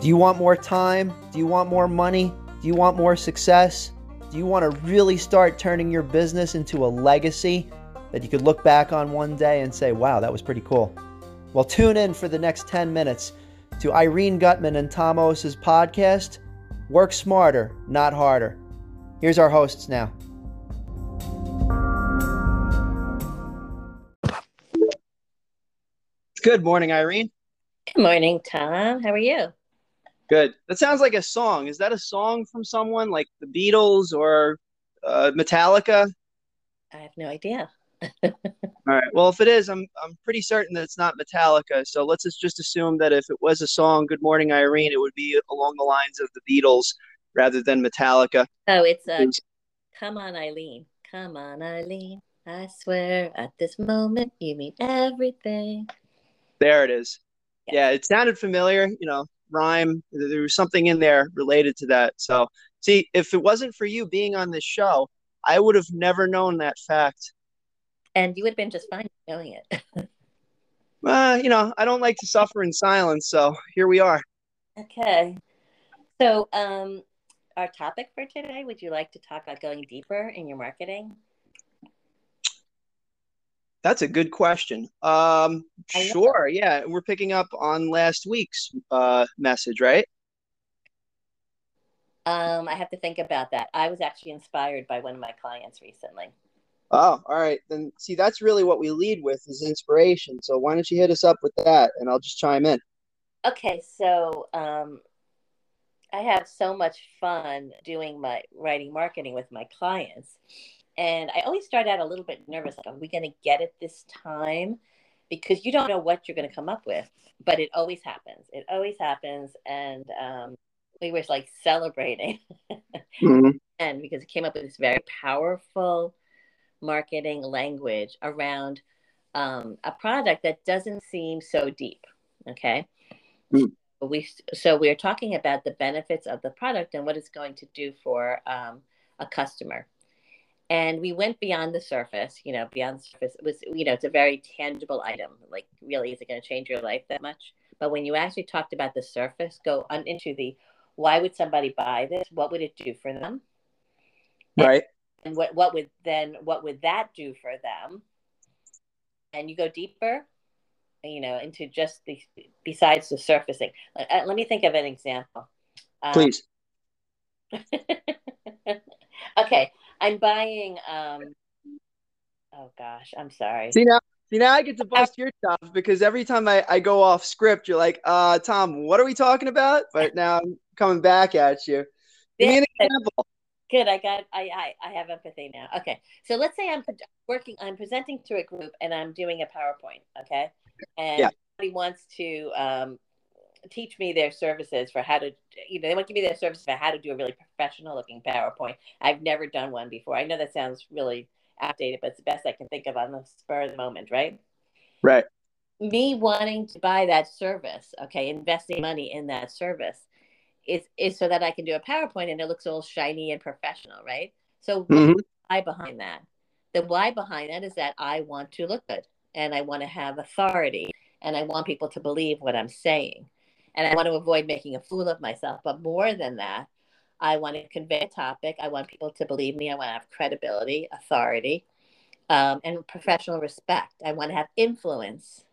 Do you want more time? Do you want more money? Do you want more success? Do you want to really start turning your business into a legacy that you could look back on one day and say, wow, that was pretty cool? Well, tune in for the next 10 minutes to Irene Gutman and Tom Osa's podcast, Work Smarter, Not Harder. Here's our hosts now. Good morning, Irene. Good morning, Tom. How are you? Good. That sounds like a song. Is that a song from someone like the Beatles or uh, Metallica? I have no idea. All right. Well, if it is, I'm I'm pretty certain that it's not Metallica. So let's just assume that if it was a song, "Good Morning, Irene," it would be along the lines of the Beatles rather than Metallica. Oh, it's uh, "Come on, Eileen." Come on, Eileen. I swear, at this moment, you mean everything. There it is. Yeah. yeah, it sounded familiar. You know, rhyme. There was something in there related to that. So, see, if it wasn't for you being on this show, I would have never known that fact. And you would have been just fine knowing it. uh, you know, I don't like to suffer in silence. So here we are. Okay. So, um, our topic for today, would you like to talk about going deeper in your marketing? That's a good question. Um, sure. Yeah, we're picking up on last week's uh, message, right? Um, I have to think about that. I was actually inspired by one of my clients recently. Oh, all right. Then see, that's really what we lead with is inspiration. So why don't you hit us up with that, and I'll just chime in. Okay, so um, I have so much fun doing my writing marketing with my clients and I always start out a little bit nervous like, are we going to get it this time? Because you don't know what you're going to come up with, but it always happens. It always happens. And um, we were like celebrating. mm-hmm. And because it came up with this very powerful marketing language around um, a product that doesn't seem so deep. Okay. Mm-hmm. We, so we're talking about the benefits of the product and what it's going to do for um, a customer and we went beyond the surface you know beyond the surface it was you know it's a very tangible item like really is it going to change your life that much? But when you actually talked about the surface go on into the why would somebody buy this? What would it do for them? Right. and, what, what would then what would that do for them? And you go deeper you know into just the besides the surfacing uh, uh let me think of an example. Um, please. Okay I'm buying. um Oh gosh, I'm sorry. See now, see now I get to bust your stuff because every time I, I go off script, you're like, uh, Tom, what are we talking about? But now I'm coming back at you. Give me an example. Good. I got. I, I I have empathy now. Okay. So let's say I'm working. I'm presenting to a group and I'm doing a PowerPoint. Okay. And yeah. somebody wants to um, teach me their services for how to you know they want to give me their services for how to do a really professional looking powerpoint. I've never done one before. I know that sounds really outdated but it's the best i can think of on the spur of the moment right? Right. Me wanting to buy that service okay investing money in that service is is so that i can do a powerpoint and it looks all shiny and professional right? So mm-hmm. why behind that? The why behind that is that i want to look good and i want to have authority and i want people to believe what i'm saying and I want to avoid making a fool of myself. But more than that, I want to convey a topic. I want people to believe me. I want to have credibility, authority, um, and professional respect. I want to have influence.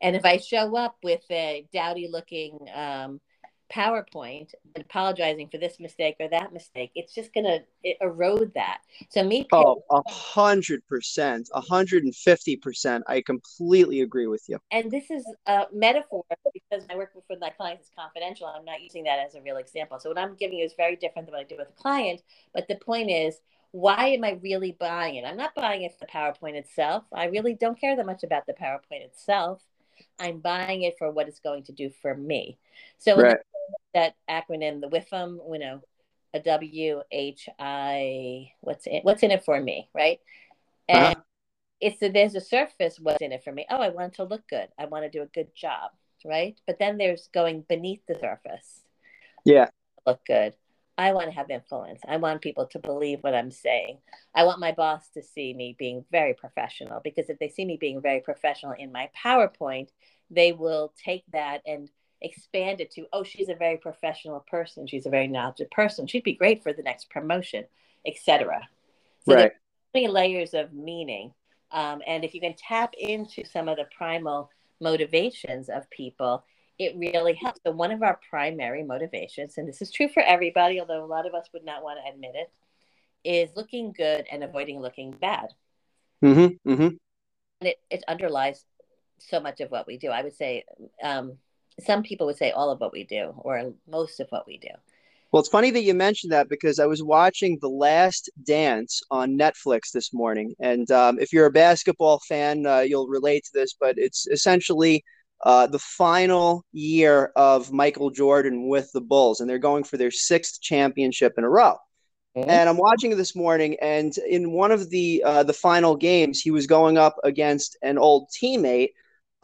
And if I show up with a dowdy looking um, PowerPoint apologizing for this mistake or that mistake, it's just going to erode that. So me, oh, a hundred percent, a hundred and fifty percent. I completely agree with you. And this is a metaphor because I work with my clients is confidential. I'm not using that as a real example. So what I'm giving you is very different than what I do with a client. But the point is, why am I really buying it? I'm not buying it for the PowerPoint itself. I really don't care that much about the PowerPoint itself. I'm buying it for what it's going to do for me. So right. That acronym, the WIFM, you know, a W H I, what's it? What's in it for me, right? And uh-huh. it's a, there's a surface. What's in it for me? Oh, I want to look good. I want to do a good job, right? But then there's going beneath the surface. Yeah, look good. I want to have influence. I want people to believe what I'm saying. I want my boss to see me being very professional because if they see me being very professional in my PowerPoint, they will take that and expand it to, oh, she's a very professional person. She's a very knowledgeable person. She'd be great for the next promotion, etc. So right. many layers of meaning. Um, and if you can tap into some of the primal motivations of people, it really helps. So one of our primary motivations, and this is true for everybody, although a lot of us would not want to admit it, is looking good and avoiding looking bad. Mm-hmm, mm-hmm. And it, it underlies so much of what we do. I would say um, some people would say all of what we do or most of what we do. Well, it's funny that you mentioned that because I was watching The Last Dance on Netflix this morning. And um, if you're a basketball fan, uh, you'll relate to this, but it's essentially uh, the final year of Michael Jordan with the Bulls, and they're going for their sixth championship in a row. Mm-hmm. And I'm watching it this morning, and in one of the uh, the final games, he was going up against an old teammate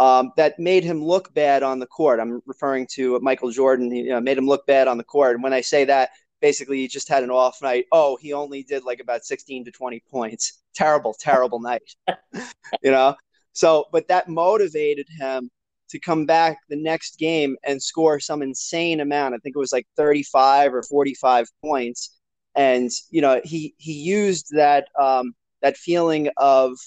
um, that made him look bad on the court. I'm referring to Michael Jordan. He you know, made him look bad on the court. And when I say that, basically he just had an off night. Oh, he only did like about 16 to 20 points. Terrible, terrible night. you know. So, but that motivated him to come back the next game and score some insane amount. I think it was like 35 or 45 points. And you know, he he used that um, that feeling of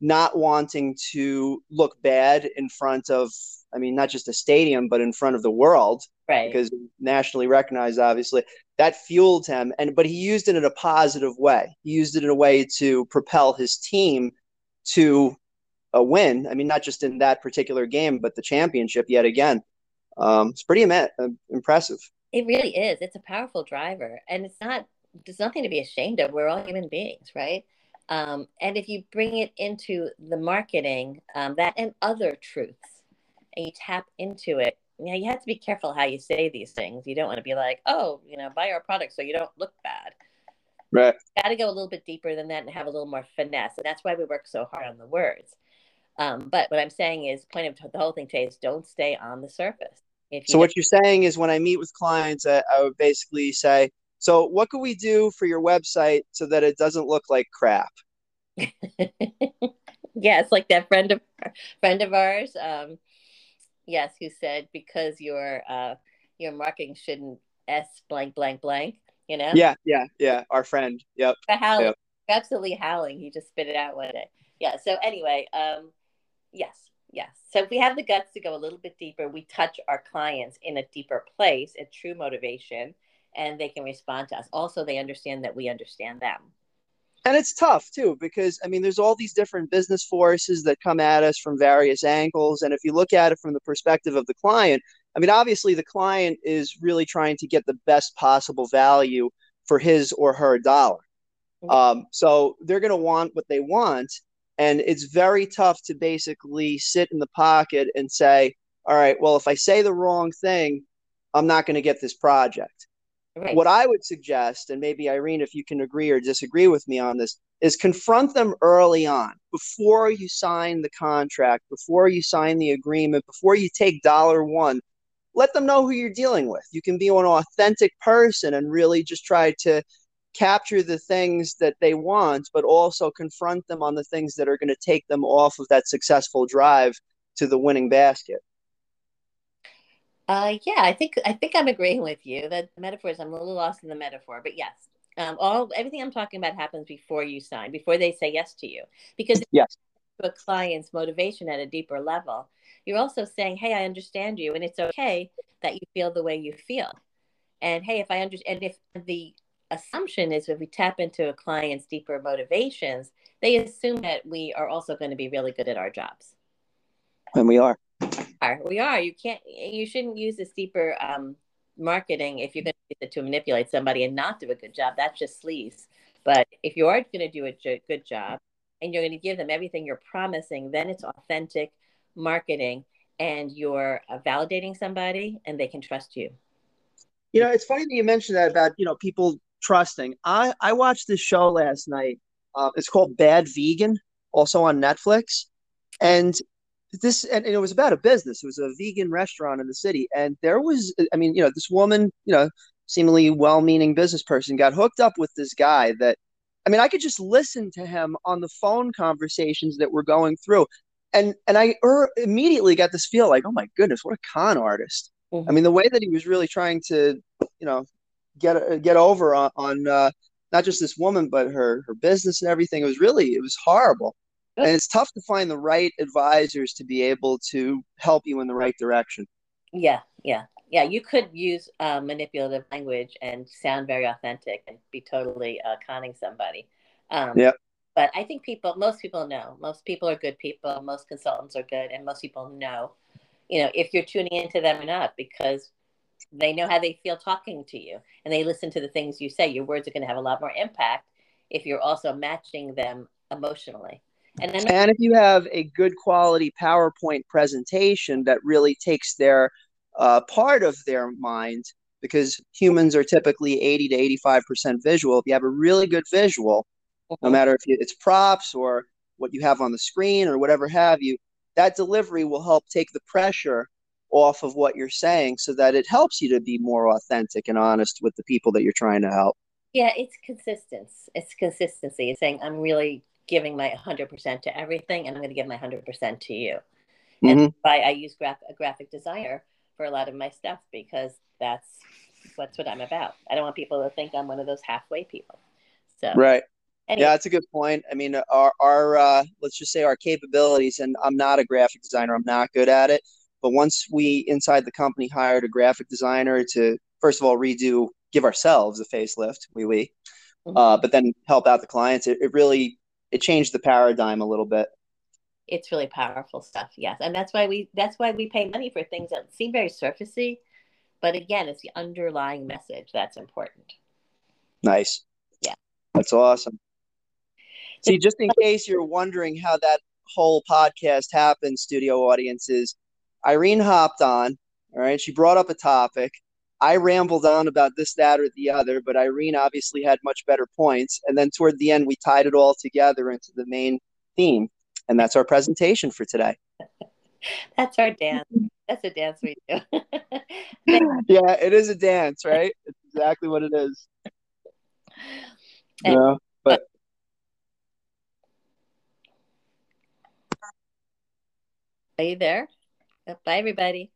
not wanting to look bad in front of I mean not just a stadium but in front of the world. Right. Because nationally recognized obviously that fueled him. And but he used it in a positive way. He used it in a way to propel his team to a win. I mean not just in that particular game but the championship yet again. Um, it's pretty Im- uh, impressive. It really is. It's a powerful driver. And it's not there's nothing to be ashamed of. We're all human beings right um, and if you bring it into the marketing, um, that and other truths, and you tap into it, you know, you have to be careful how you say these things. You don't want to be like, oh, you know, buy our product so you don't look bad. Right. Got to go a little bit deeper than that and have a little more finesse. And that's why we work so hard on the words. Um, but what I'm saying is, point of the whole thing today is don't stay on the surface. If you so what you're saying is, when I meet with clients, I, I would basically say, so, what can we do for your website so that it doesn't look like crap? yes, like that friend of friend of ours. Um, yes, who said because your uh, your marketing shouldn't s blank blank blank. You know. Yeah, yeah, yeah. Our friend. Yep. Howling, yep. absolutely howling. He just spit it out one day. Yeah. So anyway, um, yes, yes. So if we have the guts to go a little bit deeper, we touch our clients in a deeper place, a true motivation and they can respond to us. Also, they understand that we understand them. And it's tough too, because I mean, there's all these different business forces that come at us from various angles. And if you look at it from the perspective of the client, I mean, obviously, the client is really trying to get the best possible value for his or her dollar. Mm-hmm. Um, so they're going to want what they want. And it's very tough to basically sit in the pocket and say, all right, well, if I say the wrong thing, I'm not going to get this project. Right. What I would suggest, and maybe Irene, if you can agree or disagree with me on this, is confront them early on before you sign the contract, before you sign the agreement, before you take dollar one. Let them know who you're dealing with. You can be an authentic person and really just try to capture the things that they want, but also confront them on the things that are going to take them off of that successful drive to the winning basket. Uh, yeah, I think I think I'm agreeing with you that the metaphors. I'm a little lost in the metaphor, but yes, um, all everything I'm talking about happens before you sign, before they say yes to you, because yes, to a client's motivation at a deeper level, you're also saying, "Hey, I understand you, and it's okay that you feel the way you feel." And hey, if I understand, if the assumption is if we tap into a client's deeper motivations, they assume that we are also going to be really good at our jobs. And we are are. We are. You can't. You shouldn't use this deeper um, marketing if you're going to use it to manipulate somebody and not do a good job. That's just sleaze. But if you are going to do a good job and you're going to give them everything you're promising, then it's authentic marketing and you're uh, validating somebody and they can trust you. You know, it's funny that you mentioned that about you know people trusting. I I watched this show last night. Uh, it's called Bad Vegan, also on Netflix, and this and, and, it was about a business it was a vegan restaurant in the city and there was i mean you know this woman you know seemingly well-meaning business person got hooked up with this guy that i mean i could just listen to him on the phone conversations that were going through and and i er, immediately got this feel like oh my goodness what a con artist Mm-hmm. I mean, the way that he was really trying to, you know, get get over on, on uh, not just this woman but her her business and everything. It was really it was horrible, and it's tough to find the right advisors to be able to help you in the right direction. Yeah, yeah, yeah. You could use uh, manipulative language and sound very authentic and be totally uh, conning somebody. Um, yeah. But I think people, most people know. Most people are good people. Most consultants are good, and most people know. You know, if you're tuning into them or not, because they know how they feel talking to you and they listen to the things you say your words are going to have a lot more impact if you're also matching them emotionally and, then- and if you have a good quality powerpoint presentation that really takes their uh, part of their mind because humans are typically 80 to 85% visual if you have a really good visual no mm-hmm. matter if it's props or what you have on the screen or whatever have you that delivery will help take the pressure off of what you're saying so that it helps you to be more authentic and honest with the people that you're trying to help. Yeah, it's consistency. It's consistency. It's saying I'm really giving my 100% to everything and I'm going to give my 100% to you. Mm-hmm. And why I use graph, a graphic designer for a lot of my stuff because that's that's what I'm about. I don't want people to think I'm one of those halfway people. So Right. Anyway. Yeah, that's a good point. I mean, our our uh, let's just say our capabilities, and I'm not a graphic designer. I'm not good at it. But once we inside the company hired a graphic designer to first of all redo, give ourselves a facelift, we we, mm-hmm. uh, but then help out the clients. It, it really it changed the paradigm a little bit. It's really powerful stuff, yes, and that's why we that's why we pay money for things that seem very surfacey, but again, it's the underlying message that's important. Nice. Yeah, that's awesome. See, just in case you're wondering how that whole podcast happened, studio audiences, Irene hopped on. All right. She brought up a topic. I rambled on about this, that, or the other, but Irene obviously had much better points. And then toward the end, we tied it all together into the main theme. And that's our presentation for today. that's our dance. That's a dance we do. yeah, it is a dance, right? It's exactly what it is. And, yeah, but are you there? Bye, everybody.